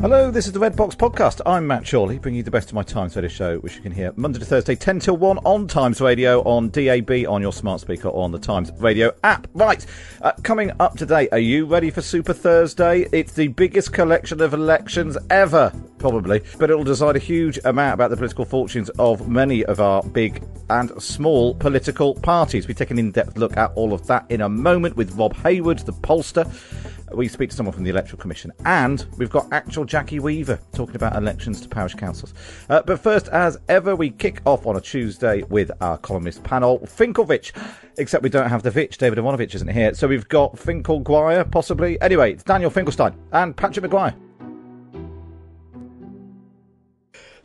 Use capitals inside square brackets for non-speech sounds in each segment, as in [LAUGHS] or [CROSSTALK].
Hello, this is the Red Box Podcast. I'm Matt Chorley, bringing you the best of my Times Radio show, which you can hear Monday to Thursday, 10 till 1 on Times Radio, on DAB, on your smart speaker, on the Times Radio app. Right, uh, coming up today, are you ready for Super Thursday? It's the biggest collection of elections ever, probably, but it'll decide a huge amount about the political fortunes of many of our big and small political parties. We take an in depth look at all of that in a moment with Rob Hayward, the pollster we speak to someone from the Electoral Commission, and we've got actual Jackie Weaver talking about elections to parish councils. Uh, but first, as ever, we kick off on a Tuesday with our columnist panel, Finkelvich. Except we don't have the Vitch, David Aaronovitch isn't here. So we've got Finkelguire, possibly. Anyway, it's Daniel Finkelstein and Patrick Maguire.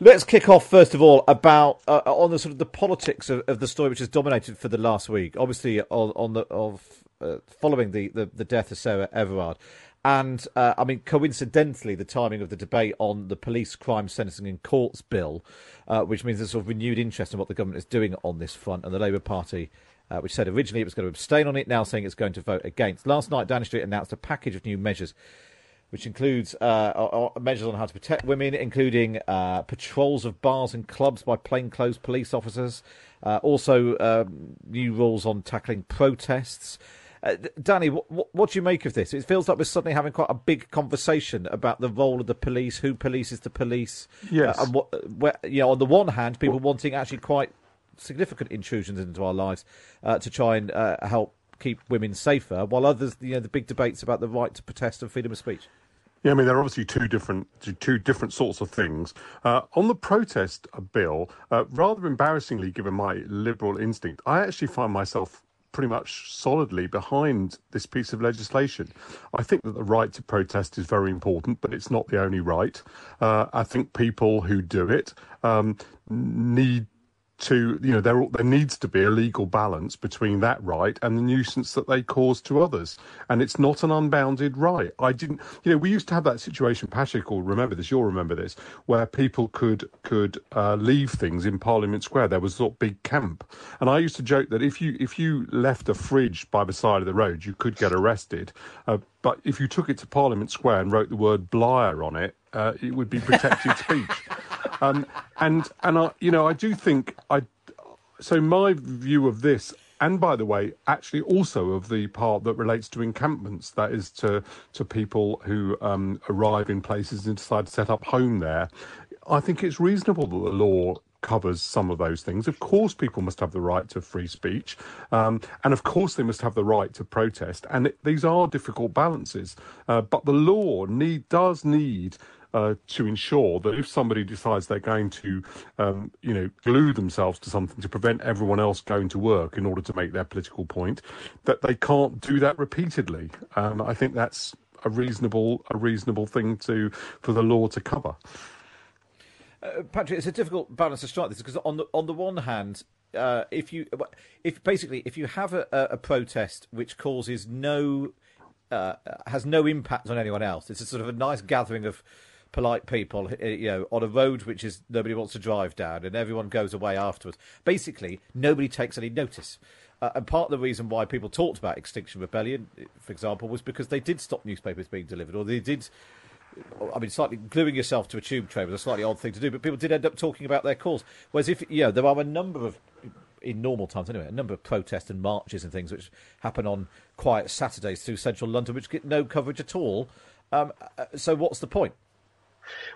Let's kick off first of all about uh, on the sort of the politics of, of, the story which has dominated for the last week. Obviously, on, on the of uh, following the, the, the, death of Sarah Everard. And uh, I mean, coincidentally, the timing of the debate on the police crime sentencing in courts bill, uh, which means there's sort of renewed interest in what the government is doing on this front, and the Labour Party. Uh, which said originally it was going to abstain on it, now saying it's going to vote against. Last night, Downing Street announced a package of new measures which includes uh, measures on how to protect women, including uh, patrols of bars and clubs by plainclothes police officers, uh, also um, new rules on tackling protests, uh, Danny, what, what, do you make of this? It feels like we're suddenly having quite a big conversation about the role of the police, who polices the police. Yes. Uh, and what, where, you know, on the one hand, people wanting actually quite significant intrusions into our lives uh, to try and uh, help keep women safer, while others, you know, the big debates about the right to protest and freedom of speech. Yeah, I mean, there are obviously two different two different sorts of things. Uh, on the protest bill, uh, rather embarrassingly, given my liberal instinct, I actually find myself pretty much solidly behind this piece of legislation. I think that the right to protest is very important, but it's not the only right. Uh, I think people who do it um, need to you know there there needs to be a legal balance between that right and the nuisance that they cause to others. And it's not an unbounded right. I didn't you know we used to have that situation patrick will remember this you'll remember this where people could could uh, leave things in parliament square. There was sort of big camp. And i used to joke that if you if you left a fridge by the side of the road you could get arrested. Uh, but if you took it to parliament square and wrote the word Blair on it uh, it would be protected speech [LAUGHS] um, and and I, you know, I do think I. So my view of this, and by the way, actually also of the part that relates to encampments, that is to to people who um, arrive in places and decide to set up home there. I think it's reasonable that the law covers some of those things. Of course, people must have the right to free speech, um, and of course, they must have the right to protest. And it, these are difficult balances, uh, but the law need does need uh, to ensure that if somebody decides they're going to, um, you know, glue themselves to something to prevent everyone else going to work in order to make their political point, that they can't do that repeatedly. Um, I think that's a reasonable a reasonable thing to for the law to cover. Uh, Patrick, it's a difficult balance to strike this because on the on the one hand, uh, if you if basically if you have a, a protest which causes no uh, has no impact on anyone else, it's a sort of a nice gathering of polite people, you know, on a road which is nobody wants to drive down, and everyone goes away afterwards. Basically, nobody takes any notice. Uh, and part of the reason why people talked about Extinction Rebellion, for example, was because they did stop newspapers being delivered, or they did. I mean, slightly gluing yourself to a tube train was a slightly odd thing to do, but people did end up talking about their cause. Whereas if you know, there are a number of in normal times anyway, a number of protests and marches and things which happen on quiet Saturdays through central London, which get no coverage at all. Um, uh, so what's the point?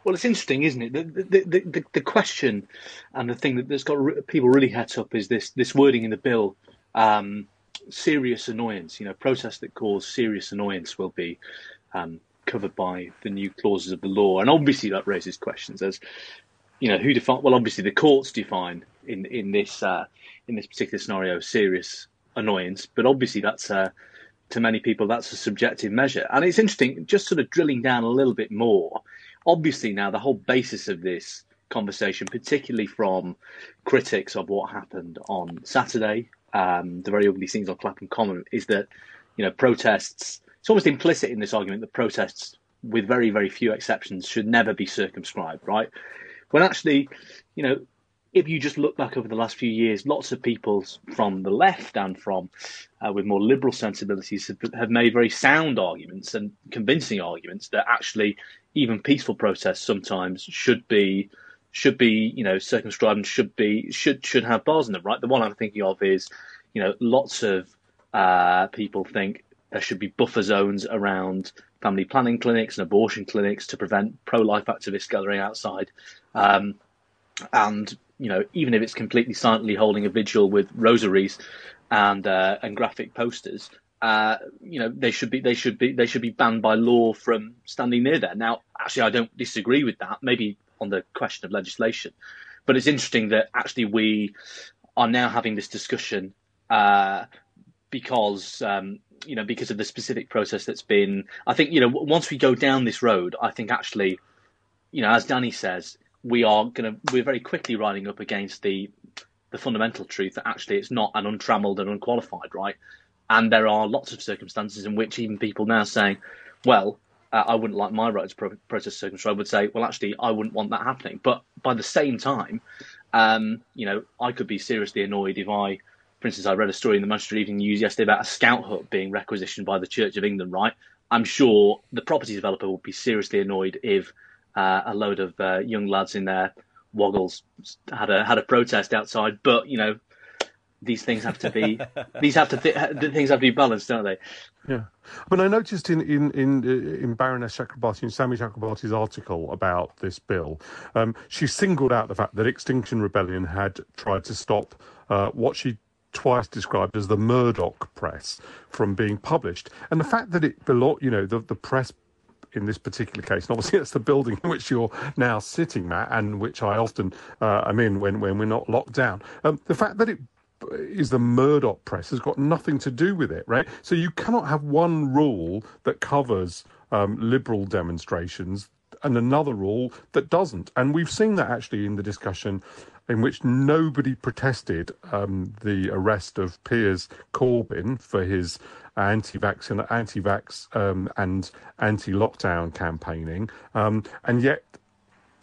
Well, it's interesting, isn't it? The, the, the, the, question and the thing that, has got people really het up is this this wording in the bill um, serious annoyance. You know, protests that cause serious annoyance will be um, covered by the new clauses of the law, and obviously that raises questions as you know who define. Well, obviously the courts define in in this uh, in this particular scenario serious annoyance, but obviously that's uh, to many people that's a subjective measure, and it's interesting just sort of drilling down a little bit more obviously now the whole basis of this conversation, particularly from critics of what happened on Saturday, um, the very ugly scenes on Clapham Common, is that you know protests. It's almost implicit in this argument that protests, with very very few exceptions, should never be circumscribed, right? When actually, you know, if you just look back over the last few years, lots of people from the left and from uh, with more liberal sensibilities have, have, made very sound arguments and convincing arguments that actually even peaceful protests sometimes should be should be you know circumscribed and should be should should have bars in them. Right. The one I'm thinking of is you know lots of uh, people think there should be buffer zones around family planning clinics and abortion clinics to prevent pro-life activists gathering outside. Um, and you know, even if it's completely silently holding a vigil with rosaries and uh, and graphic posters, uh, you know, they should be they should be they should be banned by law from standing near there. Now, actually, I don't disagree with that. Maybe on the question of legislation, but it's interesting that actually we are now having this discussion uh, because um, you know because of the specific process that's been. I think you know once we go down this road, I think actually, you know, as Danny says, we are going to we're very quickly riding up against the the fundamental truth that actually it's not an untrammeled and unqualified right and there are lots of circumstances in which even people now saying well uh, I wouldn't like my right to pro- protest circumstances. I would say, well, actually, I wouldn't want that happening. But by the same time, um, you know, I could be seriously annoyed if I, for instance, I read a story in the Manchester Evening News yesterday about a scout hut being requisitioned by the Church of England. Right? I'm sure the property developer would be seriously annoyed if uh, a load of uh, young lads in their woggles had a had a protest outside. But you know, these things have to be [LAUGHS] these have to th- things have to be balanced, don't they? Yeah, but I noticed in in in, uh, in Baroness Chakrabarti in Shami Chakrabarti's article about this bill, um, she singled out the fact that Extinction Rebellion had tried to stop uh, what she twice described as the Murdoch press from being published, and the fact that it belonged, you know, the the press in this particular case. And obviously, [LAUGHS] it's the building in which you're now sitting, Matt, and which I often uh, am in when, when we're not locked down. Um, the fact that it is the Murdoch press has got nothing to do with it, right? So you cannot have one rule that covers um, liberal demonstrations and another rule that doesn't. And we've seen that actually in the discussion in which nobody protested um, the arrest of Piers Corbyn for his anti-vax and anti-vax um, and anti-lockdown campaigning, um, and yet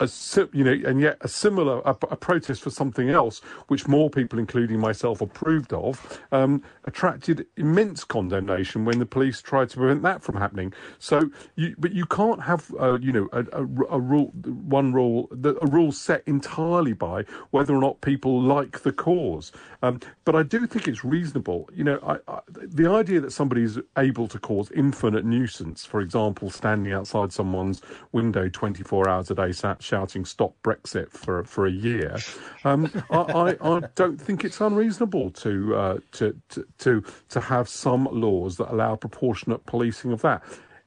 a you know, and yet a similar a, a, protest for something else, which more people, including myself, approved of, um, attracted immense condemnation when the police tried to prevent that from happening. So, you, but you can't have, uh, you know, a, a, a, rule, one rule, a rule set entirely by whether or not people like the cause. Um, but I do think it's reasonable. You know, I, I, the idea that somebody is able to cause infinite nuisance, for example, standing outside someone's window 24 hours a day, sat shouting "Stop Brexit" for for a year, um, I, I, I, don't think it's unreasonable to, uh, to to to to have some laws that allow proportionate policing of that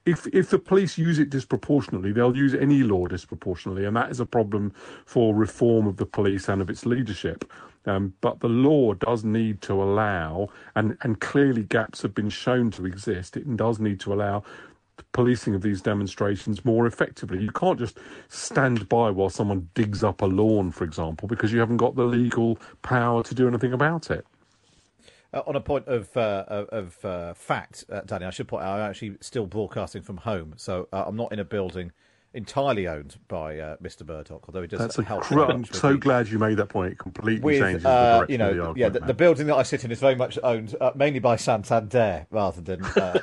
if if the police use it disproportionately, they'll use any law disproportionately, and that is a problem for reform of the police and of its leadership. Um, but the law does need to allow, and, and clearly gaps have been shown to exist, it does need to allow policing of these demonstrations more effectively. You can't just stand by while someone digs up a lawn, for example, because you haven't got the legal power to do anything about it. Uh, on a point of uh, of uh, fact, uh, Danny, I should point out I'm actually still broadcasting from home, so uh, I'm not in a building entirely owned by uh, Mr. Murdoch, although he does That's help. cr- I'm so the- glad you made that point. It completely with changes the uh, direction you know of the yeah the, the building that I sit in is very much owned uh, mainly by Santander rather than uh,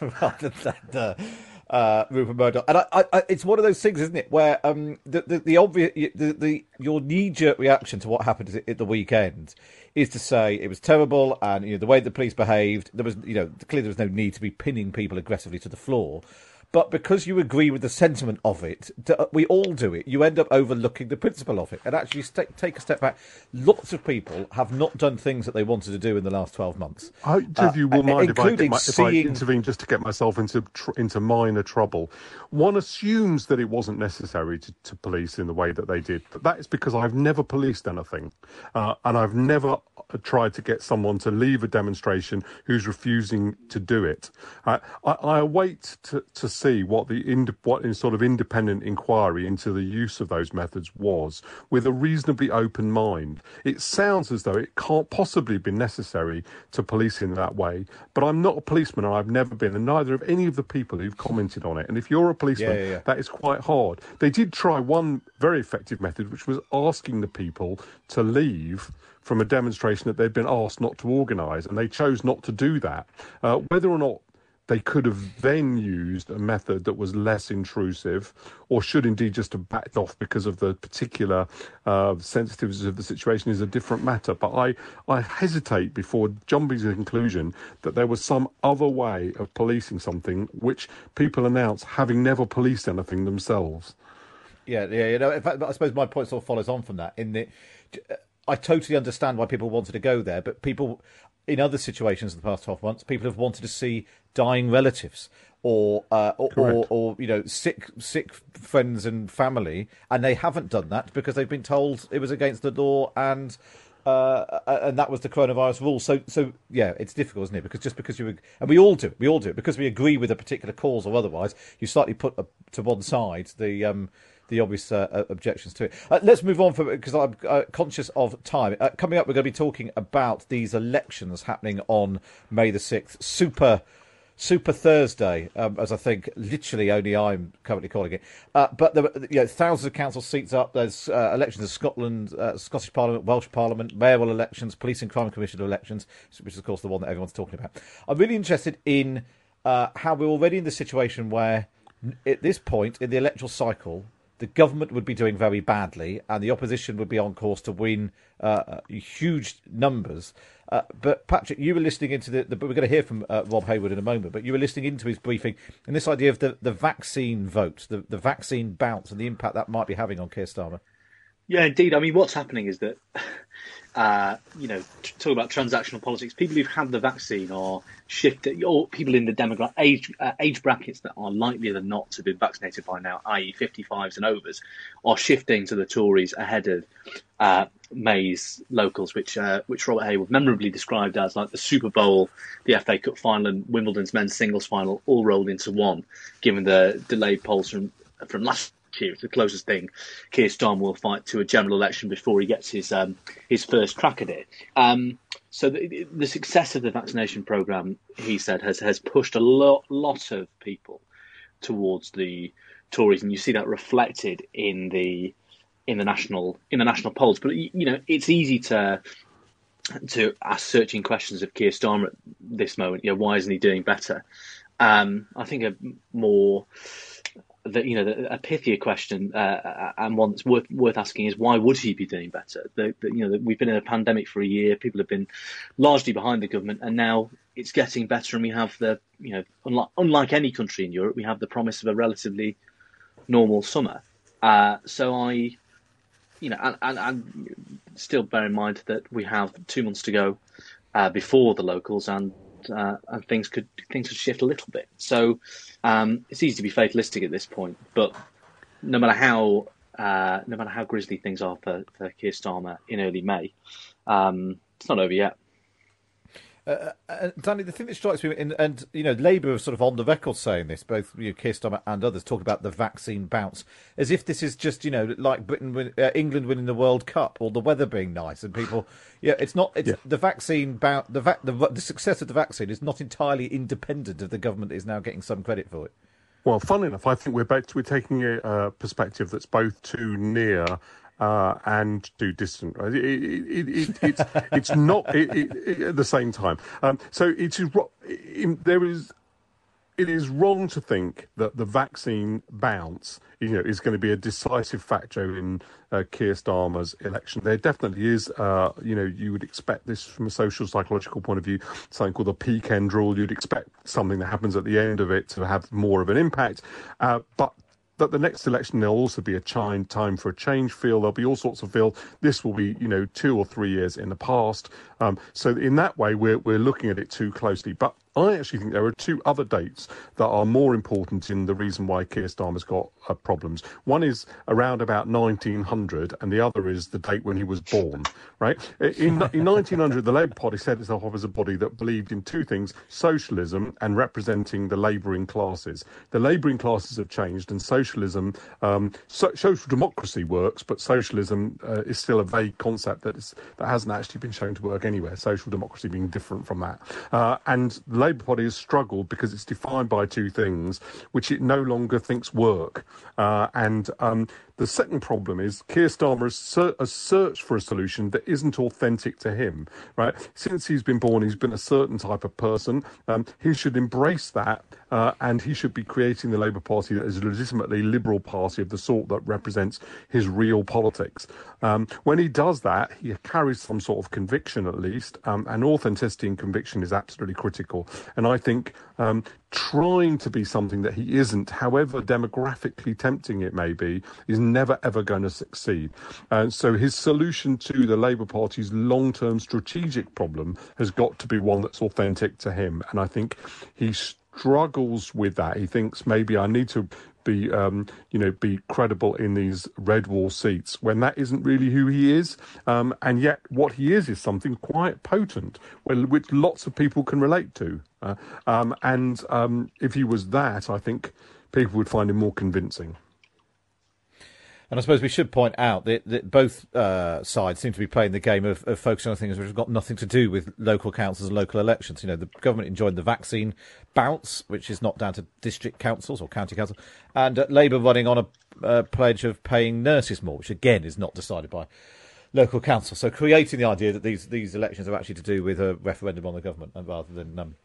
[LAUGHS] rather than uh, uh, Rupert Murdoch and I, I, it's one of those things isn't it where um, the, the, the obvious the, the your knee jerk reaction to what happened at the weekend is to say it was terrible and you know the way the police behaved there was you know clearly there was no need to be pinning people aggressively to the floor but because you agree with the sentiment of it, we all do it. You end up overlooking the principle of it, and actually st- take a step back. Lots of people have not done things that they wanted to do in the last twelve months. I, if you will uh, mind if I, my, if I intervene just to get myself into tr- into minor trouble. One assumes that it wasn't necessary to, to police in the way that they did, but that is because I've never policed anything, uh, and I've never uh, tried to get someone to leave a demonstration who's refusing to do it. Uh, I, I await to, to see what the ind- what in sort of independent inquiry into the use of those methods was, with a reasonably open mind. It sounds as though it can't possibly be necessary to police in that way, but I'm not a policeman and I've never been, and neither have any of the people who've commented on it. And if you're a policeman, Yeah, yeah, yeah. that is quite hard. They did try one very effective method, which was asking the people to leave from a demonstration that they'd been asked not to organise, and they chose not to do that. Uh, whether or not they could have then used a method that was less intrusive, or should indeed just have backed off because of the particular uh, sensitivities of the situation, is a different matter. But I, I hesitate before jumping to the conclusion that there was some other way of policing something which people announce having never policed anything themselves. Yeah, yeah, you know. In fact, I suppose my point sort of follows on from that. In the, I totally understand why people wanted to go there, but people in other situations in the past twelve months, people have wanted to see dying relatives or uh, or, or, or you know sick sick friends and family, and they haven't done that because they've been told it was against the law and. Uh, and that was the coronavirus rule. So, so yeah, it's difficult, isn't it? Because just because you and we all do it, we all do it because we agree with a particular cause or otherwise, you slightly put uh, to one side the um, the obvious uh, uh, objections to it. Uh, let's move on because I'm uh, conscious of time. Uh, coming up, we're going to be talking about these elections happening on May the sixth. Super. Super Thursday, um, as I think literally only I'm currently calling it. Uh, but there, were, you know, thousands of council seats up. There's uh, elections in Scotland, uh, Scottish Parliament, Welsh Parliament, mayoral elections, police and crime commissioner elections, which is of course the one that everyone's talking about. I'm really interested in uh, how we're already in the situation where, at this point in the electoral cycle, the government would be doing very badly, and the opposition would be on course to win uh, huge numbers. Uh, but Patrick, you were listening into the, the. We're going to hear from uh, Rob Hayward in a moment, but you were listening into his briefing and this idea of the, the vaccine vote, the, the vaccine bounce, and the impact that might be having on Keir Starmer. Yeah, indeed. I mean, what's happening is that, [LAUGHS] uh, you know, t- talk about transactional politics. People who've had the vaccine are shifting, or people in the demographic age uh, age brackets that are likelier than not to have been vaccinated by now, i.e., 55s and overs, are shifting to the Tories ahead of uh, May's locals, which uh, which Robert Hayward memorably described as like the Super Bowl, the FA Cup final, and Wimbledon's men's singles final all rolled into one, given the delayed polls from from last. It's the closest thing Keir Starmer will fight to a general election before he gets his um, his first crack at it. Um, so the, the success of the vaccination program, he said, has has pushed a lot lot of people towards the Tories, and you see that reflected in the in the national in the national polls. But you know, it's easy to to ask searching questions of Keir Starmer at this moment. You know, why isn't he doing better? Um, I think a more the, you know the, a pithier question uh, and one that's worth worth asking is why would he be doing better? The, the, you know we've been in a pandemic for a year. People have been largely behind the government, and now it's getting better. And we have the you know unlike unlike any country in Europe, we have the promise of a relatively normal summer. Uh, so I, you know, and, and, and still bear in mind that we have two months to go uh, before the locals, and uh, and things could things could shift a little bit. So um, it's easy to be fatalistic at this point, but no matter how uh, no matter how grisly things are for, for Keir Starmer in early May, um, it's not over yet. Uh, uh, Danny, the thing that strikes me, and, and you know, Labour are sort of on the record saying this, both you know, Keir Starmer and others talk about the vaccine bounce, as if this is just you know like Britain, win, uh, England winning the World Cup or the weather being nice, and people, [SIGHS] yeah, it's not. It's Yeah. the vaccine bounce. The, va- the the success of the vaccine is not entirely independent of the government that is now getting some credit for it. Well, fun enough, I think we're both, we're taking a uh, perspective that's both too near uh, and do distant. It, it, it, it's it's not at the same time. Um, so it is there is it is wrong to think that the vaccine bounce, you know, is going to be a decisive factor in uh, Keir Starmer's election. There definitely is, uh, you know, you would expect this from a social psychological point of view, something called the peak end rule. You'd expect something that happens at the end of it to have more of an impact, uh, but that the next election there'll also be a time time for a change feel there'll be all sorts of feel this will be you know two or three years in the past um, so in that way we're, we're looking at it too closely but I actually think there are two other dates that are more important in the reason why Keir Starmer's got uh, problems. One is around about 1900, and the other is the date when he was born. Right in, [LAUGHS] in 1900, the Labour Party set itself up as a body that believed in two things: socialism and representing the labouring classes. The labouring classes have changed, and socialism, um, so, social democracy works, but socialism uh, is still a vague concept that is that hasn't actually been shown to work anywhere. Social democracy being different from that, uh, and the Labour Party has struggled because it's defined by two things which it no longer thinks work. Uh, and um, the second problem is Keir Starmer has, ser- has, searched for a solution that isn't authentic to him, right? Since he's been born, he's been a certain type of person. Um, he should embrace that uh, and he should be creating the Labour Party that is a legitimately liberal party of the sort that represents his real politics. Um, when he does that, he carries some sort of conviction at least, um, and authenticity and conviction is absolutely critical. And I think um, trying to be something that he isn't, however demographically tempting it may be, is never ever going to succeed. And so his solution to the Labour Party's long term strategic problem has got to be one that's authentic to him. And I think he struggles with that. He thinks maybe I need to be um, you know be credible in these red wall seats when that isn't really who he is um, and yet what he is is something quite potent which lots of people can relate to uh, um, and um, if he was that I think people would find him more convincing. And I suppose we should point out that, that both uh, sides seem to be playing the game of, of, focusing on things which have got nothing to do with local councils and local elections. You know, the government enjoyed the vaccine bounce, which is not down to district councils or county councils, and uh, Labour running on a uh, pledge of paying nurses more, which again is not decided by local council. So creating the idea that these these elections are actually to do with a referendum on the government, rather than um,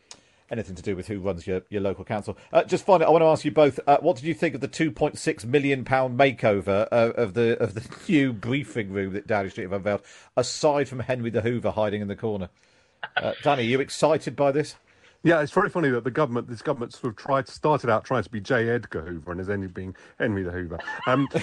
anything to do with who runs your, your local council. Uh, just finally, I want to ask you both: uh, what did you think of the two point six million pound makeover uh, of the of the [LAUGHS] new briefing room that Downing Street have unveiled? Aside from Henry the Hoover hiding in the corner, uh, Danny, are you excited by this? Yeah, it's very funny that the government, this government, sort of tried started out trying to be J. Edgar Hoover and has ended up being Henry the Hoover. Um, the,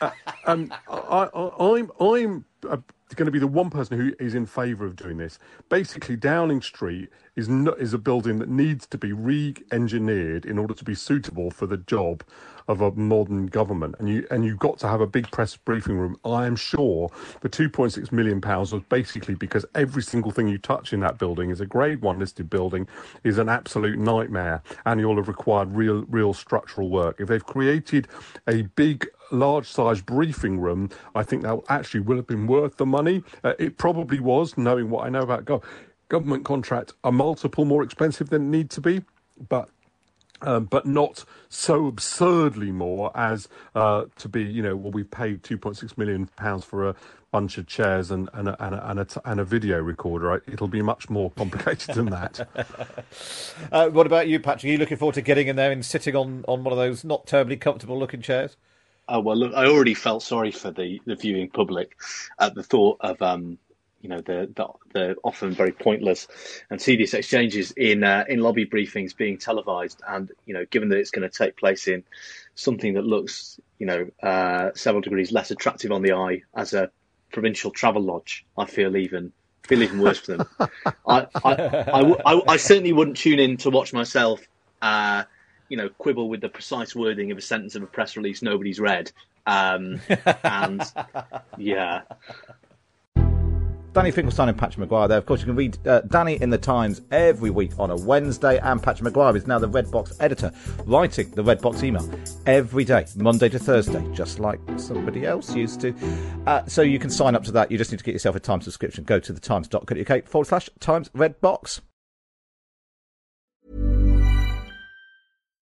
the, [LAUGHS] um, I, am I'm, I'm uh, going to be the one person who is in favour of doing this. Basically, Downing Street is is a building that needs to be re-engineered in order to be suitable for the job of a modern government, and you and you've got to have a big press briefing room. I am sure the 2.6 million pounds was basically because every single thing you touch in that building is a Grade One listed building, is an absolute nightmare, and you'll have required real real structural work. If they've created a big large size briefing room, I think that actually will have been worth the money. Uh, it probably was, knowing what I know about go- government contracts, a multiple more expensive than need to be, but. Um, but not so absurdly more as uh, to be, you know, well, we paid 2.6 million pounds for a bunch of chairs and, and, a, and, a, and, a, and a video recorder. It'll be much more complicated than that. [LAUGHS] uh, what about you, Patrick? Are you looking forward to getting in there and sitting on, on one of those not terribly comfortable looking chairs? Oh well, look, I already felt sorry for the, the viewing public at the thought of um, you know the, the, the often very pointless and tedious exchanges in uh, in lobby briefings being televised, and you know given that it's going to take place in something that looks you know uh, several degrees less attractive on the eye as a provincial travel lodge, I feel even feel even worse for them. [LAUGHS] I, I, I, I, I certainly wouldn't tune in to watch myself. Uh, you know, quibble with the precise wording of a sentence of a press release nobody's read. Um, and [LAUGHS] yeah. Danny Finkelstein and Patrick Maguire there. Of course, you can read uh, Danny in the Times every week on a Wednesday, and Patrick Maguire is now the Red Box editor, writing the Red Box email every day, Monday to Thursday, just like somebody else used to. Uh, so you can sign up to that. You just need to get yourself a Times subscription. Go to the times.co.uk forward slash Times Red Box.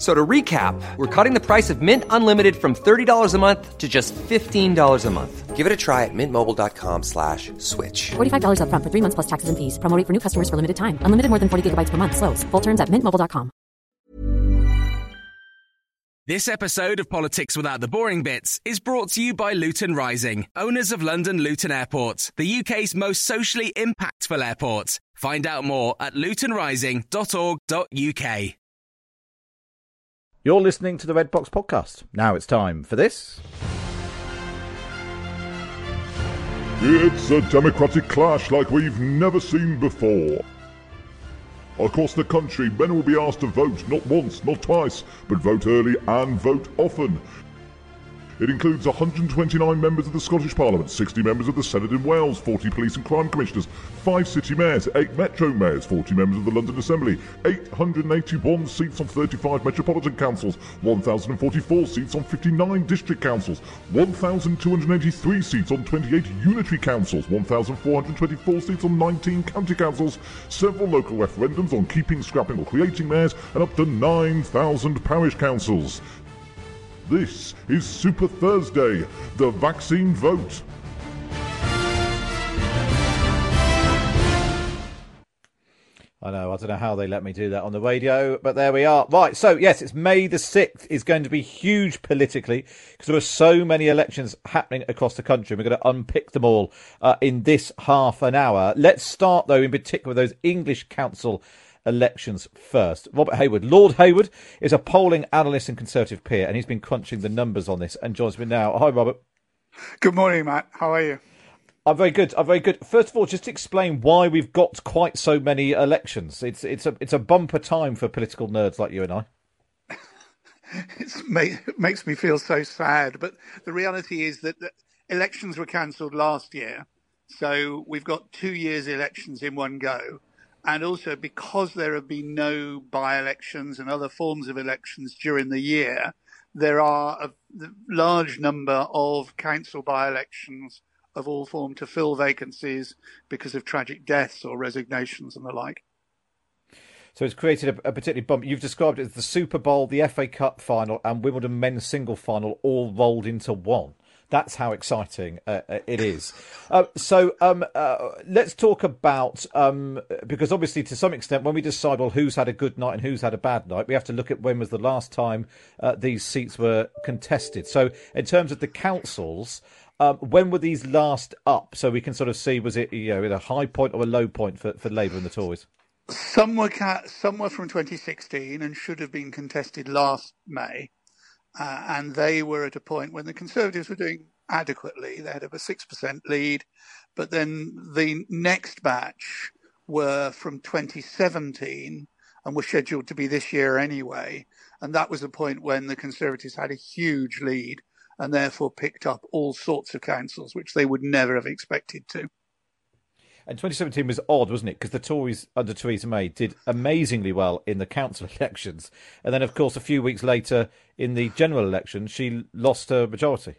So to recap, we're cutting the price of Mint Unlimited from $30 a month to just $15 a month. Give it a try at mintmobile.com slash switch. $45 up front for three months plus taxes and fees. Promoting for new customers for limited time. Unlimited more than 40 gigabytes per month. Slows. Full terms at mintmobile.com. This episode of Politics Without the Boring Bits is brought to you by Luton Rising, owners of London Luton Airport, the UK's most socially impactful airport. Find out more at lutonrising.org.uk. You're listening to the Red Box Podcast. Now it's time for this. It's a democratic clash like we've never seen before. Across the country, men will be asked to vote not once, not twice, but vote early and vote often. It includes 129 members of the Scottish Parliament, 60 members of the Senedd in Wales, 40 police and crime commissioners, 5 city mayors, 8 metro mayors, 40 members of the London Assembly, 881 seats on 35 metropolitan councils, 1,044 seats on 59 district councils, 1,283 seats on 28 unitary councils, 1,424 seats on 19 county councils, several local referendums on keeping, scrapping or creating mayors, and up to 9,000 parish councils. This is Super Thursday, the vaccine vote. I know, I don't know how they let me do that on the radio, but there we are. Right, so yes, it's May the 6th is going to be huge politically because there are so many elections happening across the country. We're going to unpick them all uh, in this half an hour. Let's start, though, in particular, with those English Council elections first. Robert Hayward. Lord Hayward is a polling analyst and Conservative peer, and he's been crunching the numbers on this and joins me now. Hi, Robert. Good morning, Matt. How are you? I'm very good. I'm very good. First of all, just explain why we've got quite so many elections. It's it's a it's a bumper time for political nerds like you and I. [LAUGHS] it makes me feel so sad, but the reality is that elections were cancelled last year, so we've got two years' elections in one go, and also because there have been no by-elections and other forms of elections during the year, there are a large number of council by-elections of all form to fill vacancies because of tragic deaths or resignations and the like. So it's created a, a particularly bump. You've described it as the Super Bowl, the FA Cup final, and Wimbledon men's single final all rolled into one. That's how exciting uh, it is. Uh, so um, uh, let's talk about um, because obviously to some extent when we decide well who's had a good night and who's had a bad night, we have to look at when was the last time uh, these seats were contested. So in terms of the councils. Um, when were these last up? So we can sort of see was it you know a high point or a low point for, for Labour and the Tories? Some were ca- some were from 2016 and should have been contested last May, uh, and they were at a point when the Conservatives were doing adequately. They had a six percent lead, but then the next batch were from 2017 and were scheduled to be this year anyway, and that was the point when the Conservatives had a huge lead and therefore picked up all sorts of councils which they would never have expected to. And 2017 was odd, wasn't it? Because the Tories under Theresa May did amazingly well in the council [LAUGHS] elections. And then, of course, a few weeks later in the general election, she lost her majority.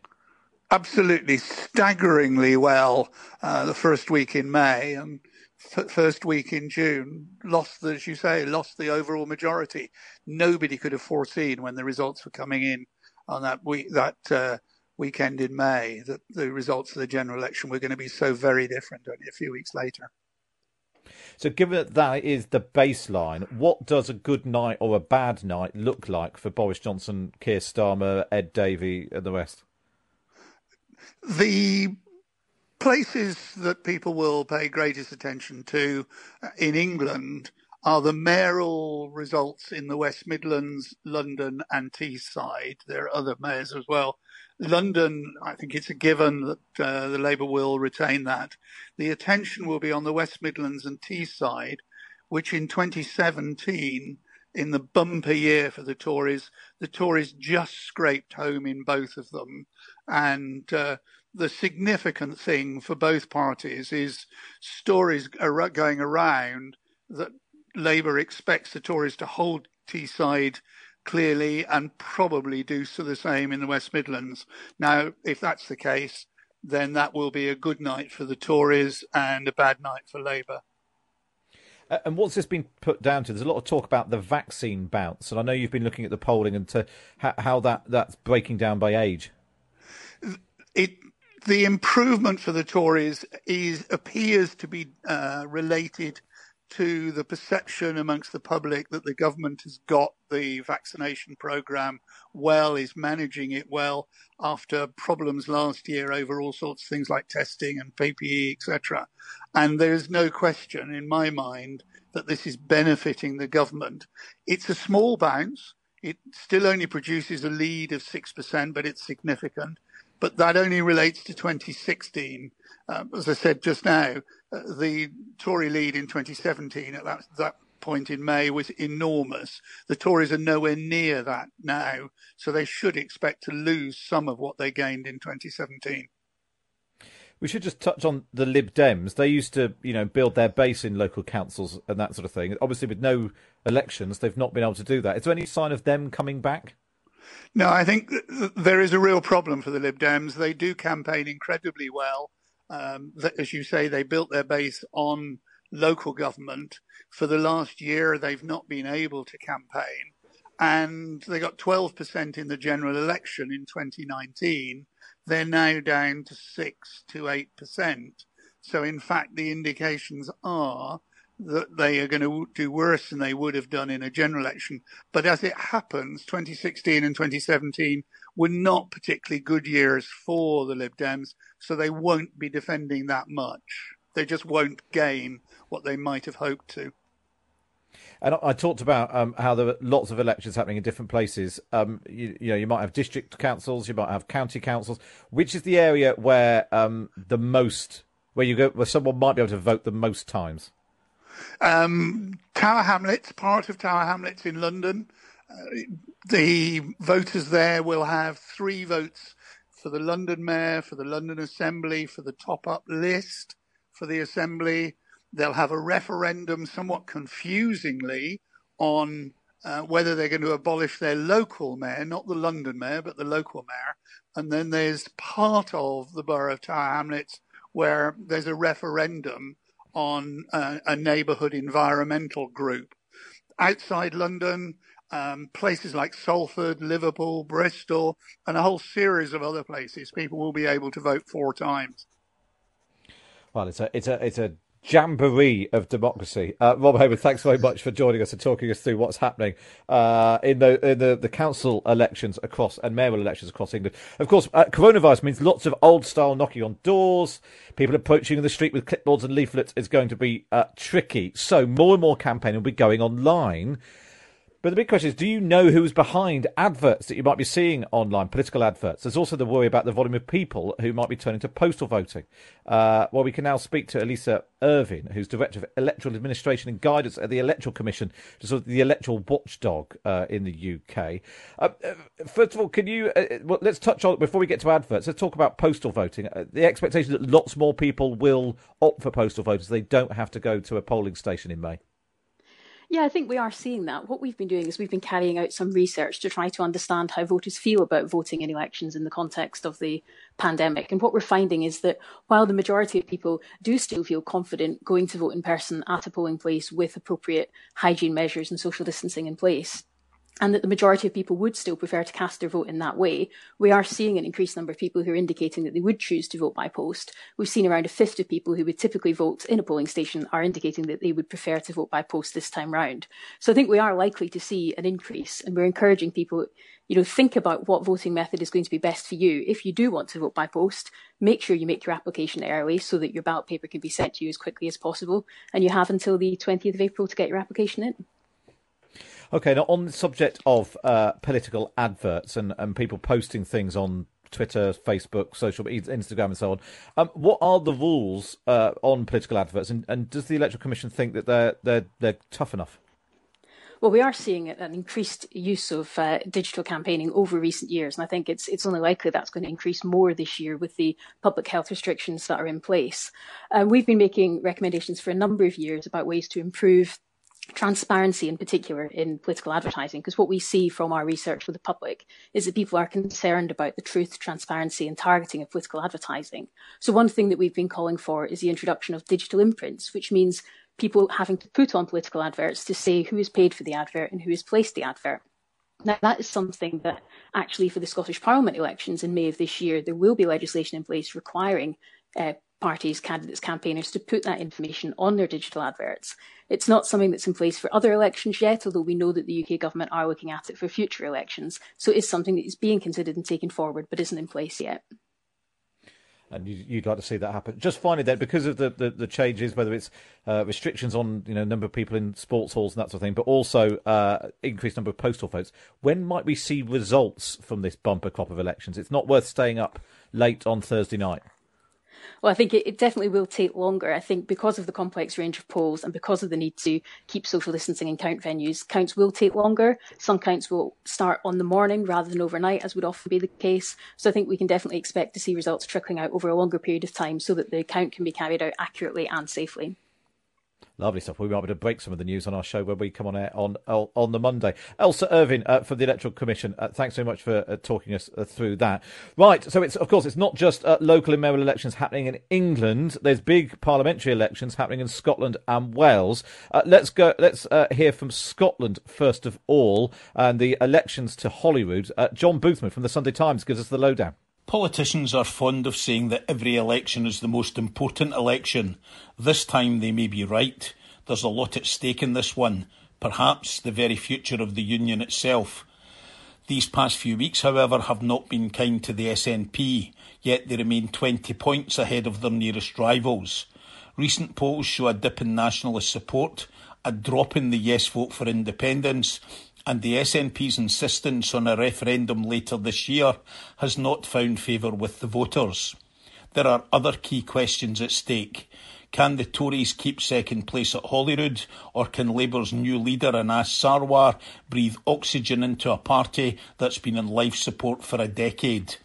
Absolutely staggeringly well uh, the first week in May and f- first week in June. Lost, the, as you say, lost the overall majority. Nobody could have foreseen when the results were coming in on that week, that uh, weekend in May, that the results of the general election were going to be so very different only a few weeks later. So, given that that is the baseline, what does a good night or a bad night look like for Boris Johnson, Keir Starmer, Ed Davey, and the rest? The places that people will pay greatest attention to uh, in England are the mayoral results in the West Midlands, London, and Teesside. There are other mayors as well. London, I think it's a given that uh, the Labour will retain that. The attention will be on the West Midlands and Teesside, which in 2017 in the bumper year for the Tories, the Tories just scraped home in both of them. And uh, the significant thing for both parties is stories are going around that Labour expects the Tories to hold Teesside clearly and probably do so the same in the West Midlands. Now, if that's the case, then that will be a good night for the Tories and a bad night for Labour. Uh, and what's this been put down to? There's a lot of talk about the vaccine bounce, and I know you've been looking at the polling and to how that that's breaking down by age. It the improvement for the Tories is appears to be uh, related to the perception amongst the public that the government has got the vaccination program well, is managing it well after problems last year over all sorts of things like testing and PPE, etc. And there is no question in my mind that this is benefiting the government. It's a small bounce. It still only produces a lead of 6%, but it's significant. But that only relates to 2016. Um, as I said just now, uh, the Tory lead in 2017 at that, that point in May was enormous. The Tories are nowhere near that now, so they should expect to lose some of what they gained in 2017. We should just touch on the Lib Dems. They used to, you know, build their base in local councils and that sort of thing. Obviously, with no elections, they've not been able to do that. Is there any sign of them coming back? No, I think there is a real problem for the Lib Dems. They do campaign incredibly well. Um, as you say, they built their base on local government. For the last year, they've not been able to campaign. And they got 12% in the general election in 2019. They're now down to 6 to 8%. So, in fact, the indications are that they are going to do worse than they would have done in a general election. But as it happens, 2016 and 2017 were not particularly good years for the Lib Dems, so they won't be defending that much. They just won't gain what they might have hoped to. And I talked about um, how there are lots of elections happening in different places. Um, you, you, know, you might have district councils, you might have county councils. Which is the area where um, the most, where you go, where someone might be able to vote the most times? Um, Tower Hamlets, part of Tower Hamlets in London. The voters there will have three votes for the London Mayor, for the London Assembly, for the top up list for the Assembly, They'll have a referendum, somewhat confusingly, on uh, whether they're going to abolish their local mayor, not the London mayor, but the local mayor. And then there's part of the borough of Tower Hamlets where there's a referendum on uh, a neighbourhood environmental group. Outside London, um, places like Salford, Liverpool, Bristol, and a whole series of other places, people will be able to vote four times. Well, it's a it's a it's a jamboree of democracy. Uh, Rob Hayward, thanks very much for joining us and talking us through what's happening uh, in the in the, the council elections across and mayoral elections across England. Of course, uh, coronavirus means lots of old style knocking on doors, people approaching in the street with clipboards and leaflets is going to be uh, tricky. So more and more campaigning will be going online. But the big question is, do you know who's behind adverts that you might be seeing online, political adverts? There's also the worry about the volume of people who might be turning to postal voting. Uh, well, we can now speak to Ailsa Irvine, who's Director of Electoral Administration and Guidance at the Electoral Commission, sort of the electoral watchdog uh, in the UK. Uh, uh, first of all, can you, uh, well, let's touch on, before we get to adverts, let's talk about postal voting. Uh, the expectation that lots more people will opt for postal voters, they don't have to go to a polling station in May. Yeah, I think we are seeing that. What we've been doing is we've been carrying out some research to try to understand how voters feel about voting in elections in the context of the pandemic. And what we're finding is that while the majority of people do still feel confident going to vote in person at a polling place with appropriate hygiene measures and social distancing in place, and that the majority of people would still prefer to cast their vote in that way, we are seeing an increased number of people who are indicating that they would choose to vote by post. We've seen around a fifth of people who would typically vote in a polling station are indicating that they would prefer to vote by post this time round. So I think we are likely to see an increase, and we're encouraging people, you know, think about what voting method is going to be best for you. If you do want to vote by post, make sure you make your application early so that your ballot paper can be sent to you as quickly as possible, and you have until the 20th of April to get your application in. Okay, now on the subject of uh, political adverts and, and people posting things on Twitter, Facebook, social, Instagram, and so on. Um, what are the rules uh, on political adverts, and, and, does the Electoral Commission think that they're they're they're tough enough? Well, we are seeing an increased use of uh, digital campaigning over recent years, and I think it's it's only likely that's going to increase more this year with the public health restrictions that are in place. Uh, we've been making recommendations for a number of years about ways to improve transparency in particular in political advertising because what we see from our research with the public is that people are concerned about the truth transparency and targeting of political advertising so one thing that we've been calling for is the introduction of digital imprints which means people having to put on political adverts to say who is paid for the advert and who has placed the advert. Now, that is something that actually for the Scottish Parliament elections in May of this year, there will be legislation in place requiring uh, parties, candidates, campaigners to put that information on their digital adverts. It's not something that's in place for other elections yet, although we know that the UK government are looking at it for future elections. So it is something that is being considered and taken forward, but isn't in place yet and you'd like to see that happen. Just finally, then, because of the, the, the changes, whether it's uh, restrictions on you know number of people in sports halls and that sort of thing, but also uh, increased number of postal votes, when might we see results from this bumper crop of elections? It's not worth staying up late on Thursday night. Well, I think it, it, definitely will take longer. I think because of the complex range of polls and because of the need to keep social distancing in count venues, counts will take longer. Some counts will start on the morning rather than overnight, as would often be the case. So I think we can definitely expect to see results trickling out over a longer period of time so that the count can be carried out accurately and safely. Lovely stuff. We might be able to break some of the news on our show when we come on air on on the Monday. Ailsa Irvine uh, from the Electoral Commission. Uh, thanks so much for uh, talking us uh, through that. Right. So it's of course it's not just uh, local and mayoral elections happening in England. There's big parliamentary elections happening in Scotland and Wales. Uh, let's go. Let's hear from Scotland first of all, and the elections to Holyrood. John Boothman from the Sunday Times gives us the lowdown. Politicians are fond of saying that every election is the most important election. This time they may be right. There's a lot at stake in this one, perhaps the very future of the Union itself. These past few weeks, however, have not been kind to the SNP, yet they remain 20 points ahead of their nearest rivals. Recent polls show a dip in nationalist support, a drop in the yes vote for independence, and the SNP's insistence on a referendum later this year has not found favour with the voters. There are other key questions at stake. Can the Tories keep second place at Holyrood, or can Labour's new leader Anas Sarwar breathe oxygen into a party that's been in life support for a decade?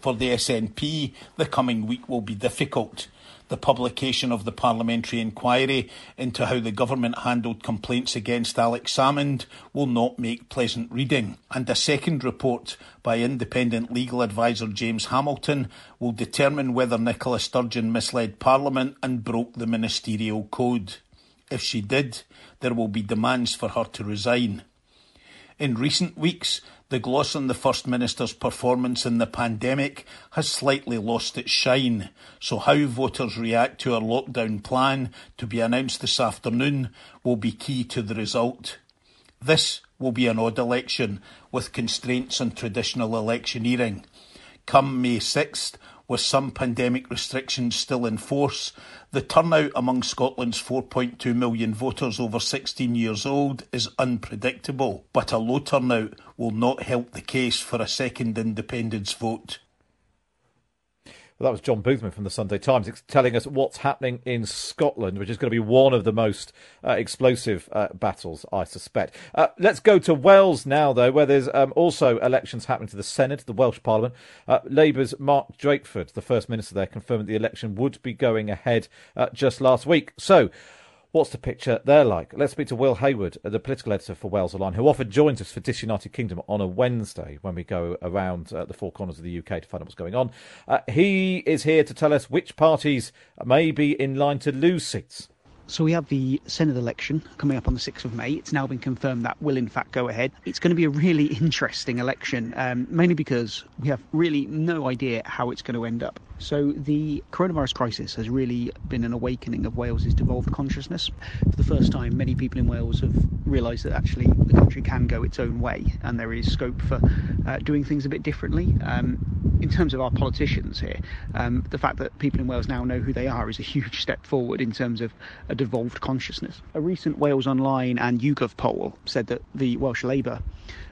For the SNP, the coming week will be difficult the publication of the parliamentary inquiry into how the government handled complaints against Alex Salmond will not make pleasant reading, and a second report by independent legal adviser James Hamilton will determine whether Nicola Sturgeon misled Parliament and broke the ministerial code. If she did, there will be demands for her to resign. In recent weeks, the gloss on the First Minister's performance in the pandemic has slightly lost its shine, so how voters react to our lockdown plan to be announced this afternoon will be key to the result. This will be an odd election with constraints on traditional electioneering. Come May 6th, with some pandemic restrictions still in force, the turnout among Scotland's 4.2 million voters over 16 years old is unpredictable, but a low turnout will not help the case for a second independence vote. Well, that was John Boothman from the Sunday Times it's telling us what's happening in Scotland, which is going to be one of the most uh, explosive uh, battles, I suspect. Uh, let's go to Wales now, though, where there's um, also elections happening to the Senedd, the Welsh Parliament. Uh, Labour's Mark Drakeford, the First Minister there, confirmed the election would be going ahead uh, just last week. So, What's the picture there like? Let's speak to Will Hayward, the political editor for Wales Online, who often joins us for Disunited Kingdom on a Wednesday when we go around uh, the four corners of the UK to find out what's going on. Uh, he is here to tell us which parties may be in line to lose seats. So we have the Senedd election coming up on the 6th of May. It's now been confirmed that will in fact go ahead. It's going to be a really [LAUGHS] interesting election, um, mainly because we have really no idea how it's going to end up. So the coronavirus crisis has really been an awakening of Wales's devolved consciousness. For the first time, many people in Wales have realised that actually the country can go its own way, and there is scope for uh, doing things a bit differently. Um, in terms of our politicians here, um, the fact that people in Wales now know who they are is a huge step forward in terms of a devolved consciousness. A recent Wales Online and YouGov poll said that the Welsh Labour,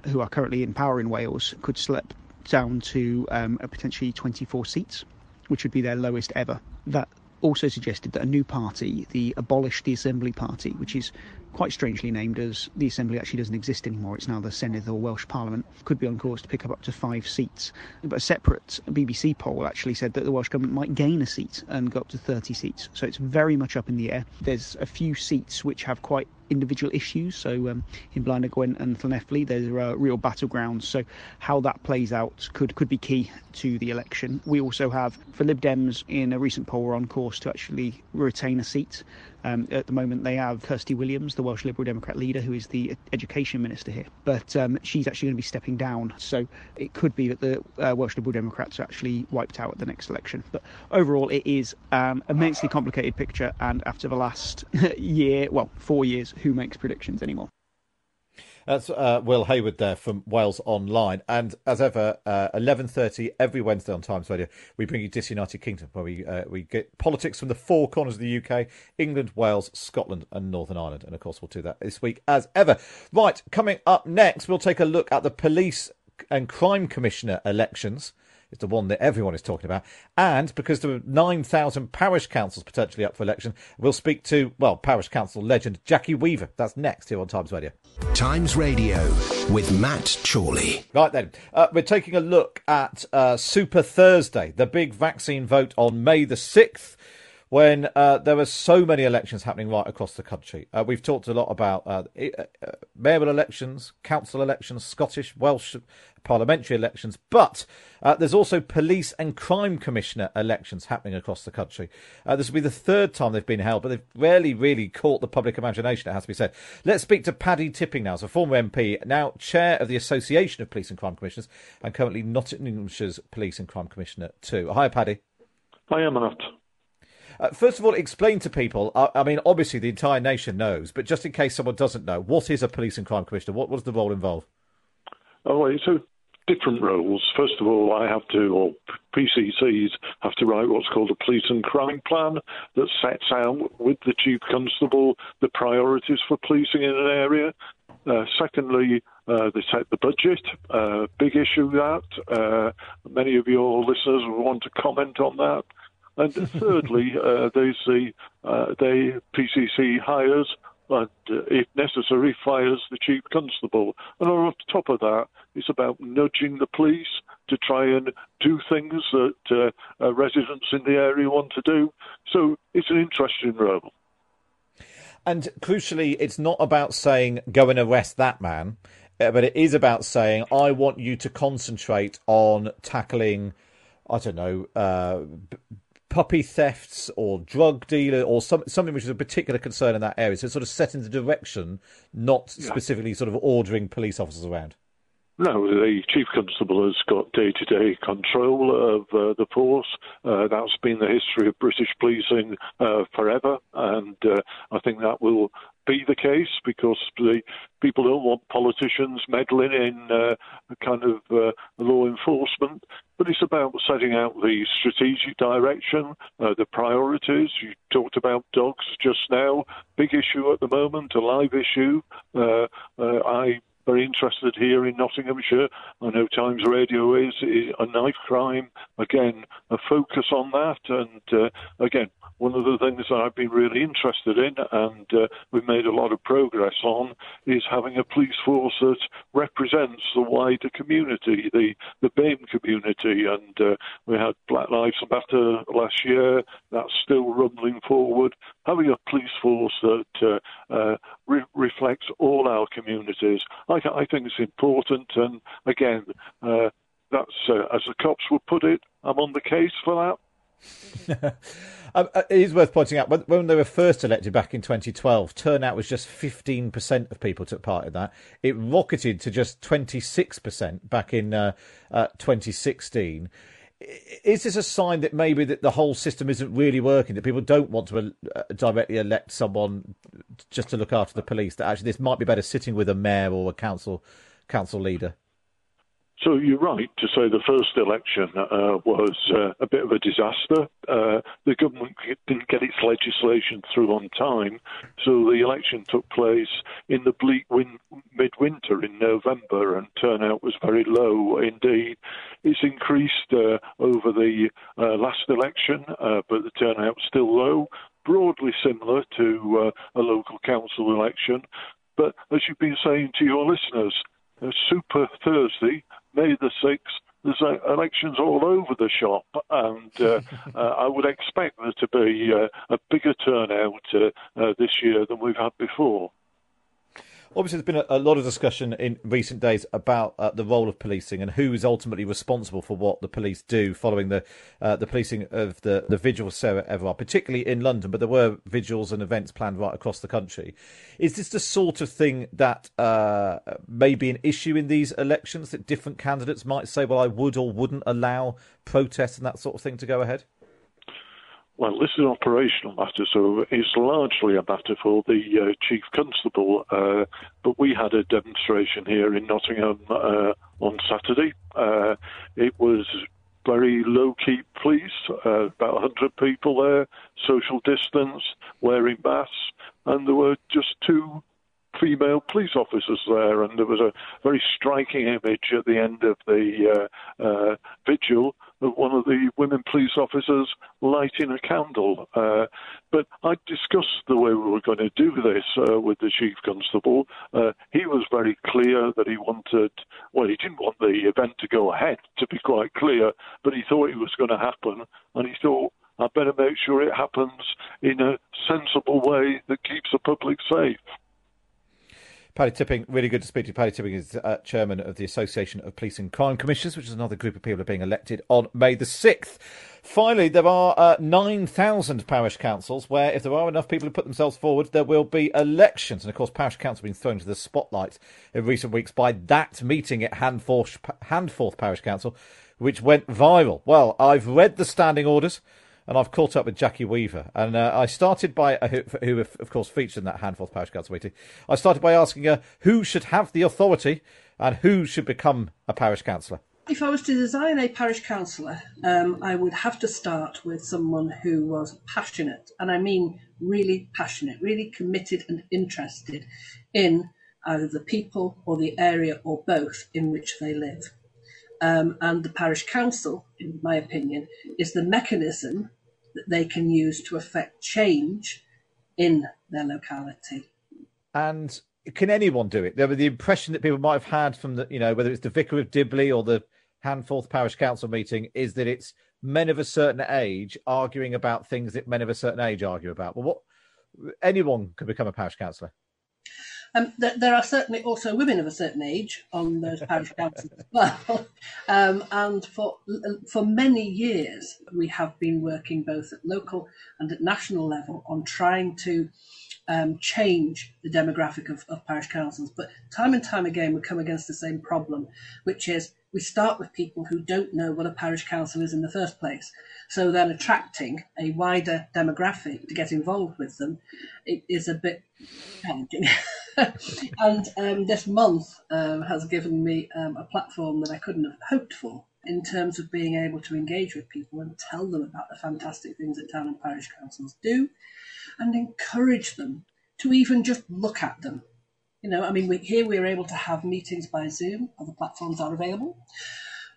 who are currently in power in Wales, could slip down to um, potentially 24 seats which would be their lowest ever. That also suggested that a new party, the Abolish the Assembly Party, which is quite strangely named as the Assembly actually doesn't exist anymore. It's now the Senedd or Welsh Parliament. Could be on course to pick up up to five seats. But a separate BBC poll actually said that the Welsh Government might gain a seat and go up to 30 seats. So it's very much up in the air. There's a few seats which have quite individual issues. So um, in Blaenau Gwent and Llanelli, there's uh, real battlegrounds. So how that plays out could could be key to the election. We also have for Lib Dems in a recent poll we're on course to actually retain a seat. Um, at the moment, they have Kirsty Williams, the Welsh Liberal Democrat leader, who is the education minister here. But um, she's actually going to be stepping down. So it could be that the uh, Welsh Liberal Democrats are actually wiped out at the next election. But overall, it is an immensely complicated picture. And after the last [LAUGHS] year, well, four years, who makes predictions anymore? That's uh, Will Hayward there from Wales Online, and as ever, uh, eleven thirty every Wednesday on Times Radio, we bring you Disunited Kingdom, where we uh, we get politics from the four corners of the UK: England, Wales, Scotland, and Northern Ireland. And of course, we'll do that this week as ever. Right, coming up next, we'll take a look at the police and crime commissioner elections is the one that everyone is talking about. And because there are 9,000 parish councils potentially up for election, we'll speak to, well, parish council legend Jackie Weaver. That's next here on Times Radio. Times Radio with Matt Chorley. Right then, uh, we're taking a look at uh, Super Thursday, the big vaccine vote on May the 6th when uh, there were so many elections happening right across the country. Uh, we've talked a lot about uh, uh, mayoral elections, council elections, Scottish, Welsh parliamentary elections, but uh, there's also police and crime commissioner elections happening across the country. Uh, this will be the third time they've been held, but they've rarely really caught the public imagination, it has to be said. Let's speak to Paddy Tipping now, as a former MP, now chair of the Association of Police and Crime Commissioners, and currently Nottinghamshire's Police and Crime Commissioner too. Hi, Paddy. I am not. Uh, first of all, explain to people. Uh, I mean, obviously the entire nation knows, but just in case someone doesn't know, what is a police and crime commissioner? What was the role involved? Oh, so different roles. First of all, I have to, or PCCs have to write what's called a police and crime plan that sets out with the chief constable the priorities for policing in an area. Uh, secondly, uh, they set the budget. Uh, big issue that. Uh, many of your listeners will want to comment on that. And thirdly, uh, there's the uh, they PCC hires and, uh, if necessary, fires the chief constable. And on top of that, it's about nudging the police to try and do things that uh, uh, residents in the area want to do. So it's an interesting role. And crucially, it's not about saying, go and arrest that man, uh, but it is about saying, I want you to concentrate on tackling, I don't know, uh, puppy thefts or drug dealer or some, something which is a particular concern in that area. So it's sort of set in the direction, not yeah. specifically sort of ordering police officers around. No, the chief constable has got day-to-day control of uh, the force. Uh, that's been the history of British policing uh, forever, and uh, I think that will be the case because the people don't want politicians meddling in uh, kind of uh, law enforcement. But it's about setting out the strategic direction, uh, the priorities. You talked about dogs just now, big issue at the moment, a live issue. Uh, uh, I very interested here in Nottinghamshire. I know Times Radio is, is a knife crime. Again, a focus on that, and uh, again, one of the things that I've been really interested in, and uh, we've made a lot of progress on, is having a police force that represents the wider community, the the BAME community, and uh, we had Black Lives Matter last year. That's still rumbling forward. Having a police force that uh, uh re- reflects all our communities, I, I, think it's important. And again, uh, that's uh, as the cops would put it. I'm on the case for that. [LAUGHS] um, uh, it is worth pointing out when, when, they were first elected back in 2012, turnout was just 15% of people took part in that. It rocketed to just 26% back in uh, uh, 2016. Is this a sign that maybe that the whole system isn't really working? That people don't want to uh, directly elect someone just to look after the police? That actually this might be better sitting with a mayor or a council council leader. So you're right to say the first election uh, was uh, a bit of a disaster. Uh, the government didn't get its legislation through on time, so the election took place in the bleak win- midwinter in November, and turnout was very low indeed. It's increased uh, over the uh, last election, uh, but the turnout's still low. broadly similar to a local council election. But as you've been saying to your listeners, Super Thursday, May the 6th, there's uh, elections all over the shop, and uh, [LAUGHS] uh, I would expect there to be uh, a bigger turnout uh, this year than we've had before. Obviously, there's been a, a, lot of discussion in recent days about uh, the role of policing and who is ultimately responsible for what the police do following the uh, the policing of the, the vigil Sarah Everard, particularly in London, but there were vigils and events planned right across the country. Is this the sort of thing that uh, may be an issue in these elections that different candidates might say, well, I would or wouldn't allow protests and that sort of thing to go ahead? Well, this is an operational matter, so it's largely a matter for the uh, chief constable. Uh, but we had a demonstration here in Nottingham uh, on Saturday. Uh, it was very low key police, uh, about 100 people there, social distance, wearing masks, and there were just two female police officers there, and there was a very striking image at the end of the uh, vigil one of the women police officers lighting a candle. Uh, but I discussed the way we were going to do this uh, with the chief constable. Uh, he was very clear that he wanted, well, he didn't want the event to go ahead, to be quite clear, but he thought it was going to happen, and he thought. I better make sure it happens in a sensible way that keeps the public safe. Paddy Tipping, really good to speak to you. Paddy Tipping is uh, chairman of the Association of Police and Crime Commissioners, which is another group of people are being elected on May the 6th. Finally, there are uh, 9,000 parish councils where, if there are enough people who put themselves forward, there will be elections. And of course, parish councils have been thrown to the spotlight in recent weeks by that meeting at Handforth, Handforth Parish Council, which went viral. Well, I've read the standing orders and I've caught up with Jackie Weaver. And uh, I started by, uh, who, who, of course, featured in that Handforth Parish Council meeting. I started by asking her who should have the authority and who should become a parish councillor. If I was to design a parish councillor, um, I would have to start with someone who was passionate, and I mean really passionate, really committed and interested in either the people or the area or both in which they live. Um, and the parish council, in my opinion, is the mechanism that they can use to affect change in their locality. And can anyone do it? The impression that people might have had from the, you know, whether it's the Vicar of Dibley or the Handforth Parish Council meeting, is that it's men of a certain age arguing about things that men of a certain age argue about. Well, what anyone could become a parish councillor. Um, th- there are certainly also women of a certain age on those parish councils as well. [LAUGHS] Um, and for for many years, we have been working both at local and at national level on trying to um, change the demographic of, of parish councils. But time and time again, we come against the same problem, which is we start with people who don't know what a parish council is in the first place. So then attracting a wider demographic to get involved with them it is a bit challenging. [LAUGHS] [LAUGHS] and um, this month um, has given me um, a platform that I couldn't have hoped for in terms of being able to engage with people and tell them about the fantastic things that town and parish councils do and encourage them to even just look at them. You know, I mean, we, here we're able to have meetings by Zoom, other platforms are available.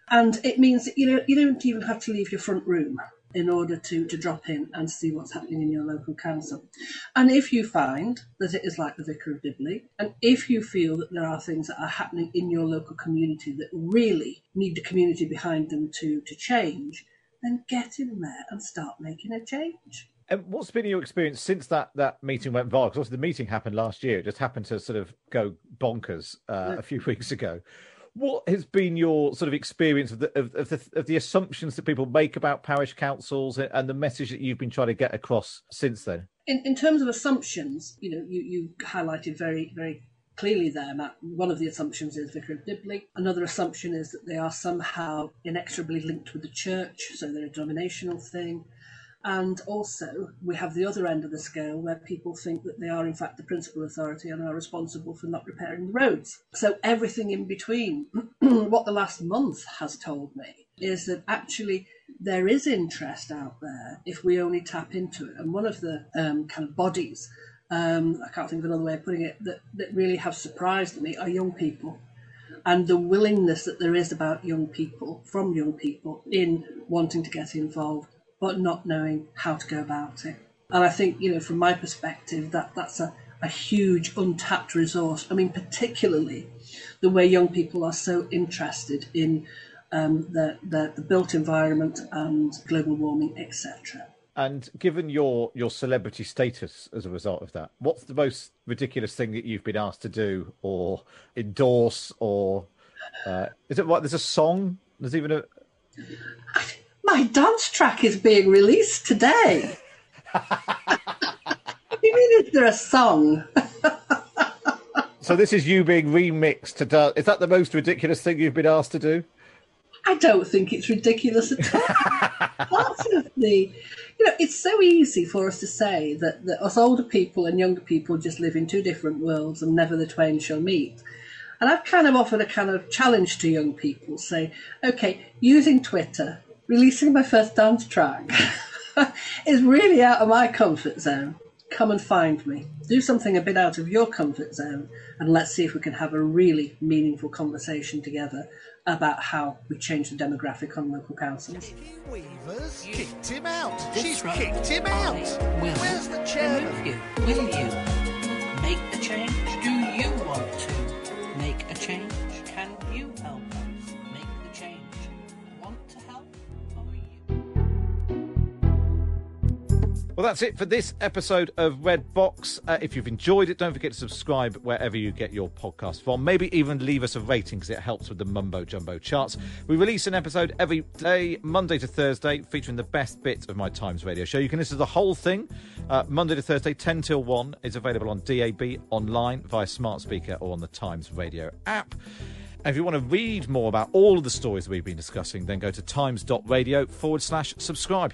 And it means that you know you don't even have to leave your front room in order to, to drop in and see what's happening in your local council. And if you find that it is like the Vicar of Dibley, and if you feel that there are things that are happening in your local community that really need the community behind them to, to change, then get in there and start making a change. And what's been your experience since that, that meeting went viral? Because obviously the meeting happened last year. It just happened to sort of go bonkers uh, yeah. a few [LAUGHS] weeks ago. What has been your sort of experience of the, of, of, the, of the assumptions that people make about parish councils and the message that you've been trying to get across since then? In, in terms of assumptions, you know, you, you highlighted very, very clearly there, Matt. One of the assumptions is Vicar of Dibley. Another assumption is that they are somehow inexorably linked with the church, so they're a denominational thing. And also, we have the other end of the scale where people think that they are, in fact, the principal authority and are responsible for not repairing the roads. So, everything in between. [CLEARS THROAT] what the last month has told me is that actually there is interest out there if we only tap into it. And one of the um, kind of bodies, um, I can't think of another way of putting it, that, that really have surprised me are young people and the willingness that there is about young people, from young people, in wanting to get involved but not knowing how to go about it. And I think, you know, from my perspective, that that's a, a huge untapped resource. I mean, particularly the way young people are so interested in um, the, the, the built environment and global warming, etc. And given your your celebrity status as a result of that, what's the most ridiculous thing that you've been asked to do or endorse or uh, is it what? There's a song. There's even a. My dance track is being released today. [LAUGHS] you mean? Is there a song? so this is you being remixed to dance. Is that the most ridiculous thing you've been asked to do? I don't think it's ridiculous at all. Part of the, you know, it's so easy for us to say that, that us older people and younger people just live in two different worlds and never the twain shall meet. And I've kind of offered a kind of challenge to young people say, okay, using Twitter, releasing my first dance track [LAUGHS] is really out of my comfort zone. Come and find me. Do something a bit out of your comfort zone, and let's see if we can have a really meaningful conversation together about how we change the demographic on local councils. Weavers kicked him out. This She's right. kicked him out. Will Where's the chairman? remove you. Will you make the change? Well, that's it for this episode of Red Box. Uh, if you've enjoyed it, don't forget to subscribe wherever you get your podcast from. Maybe even leave us a rating because it helps with the mumbo jumbo charts. We release an episode every day, Monday to Thursday, featuring the best bits of my Times radio show. You can listen to the whole thing uh, Monday to Thursday, 10 till 1. It's available on DAB, online, via smart speaker, or on the Times radio app. If you want to read more about all of the stories we've been discussing, then go to times.radio forward slash subscribe.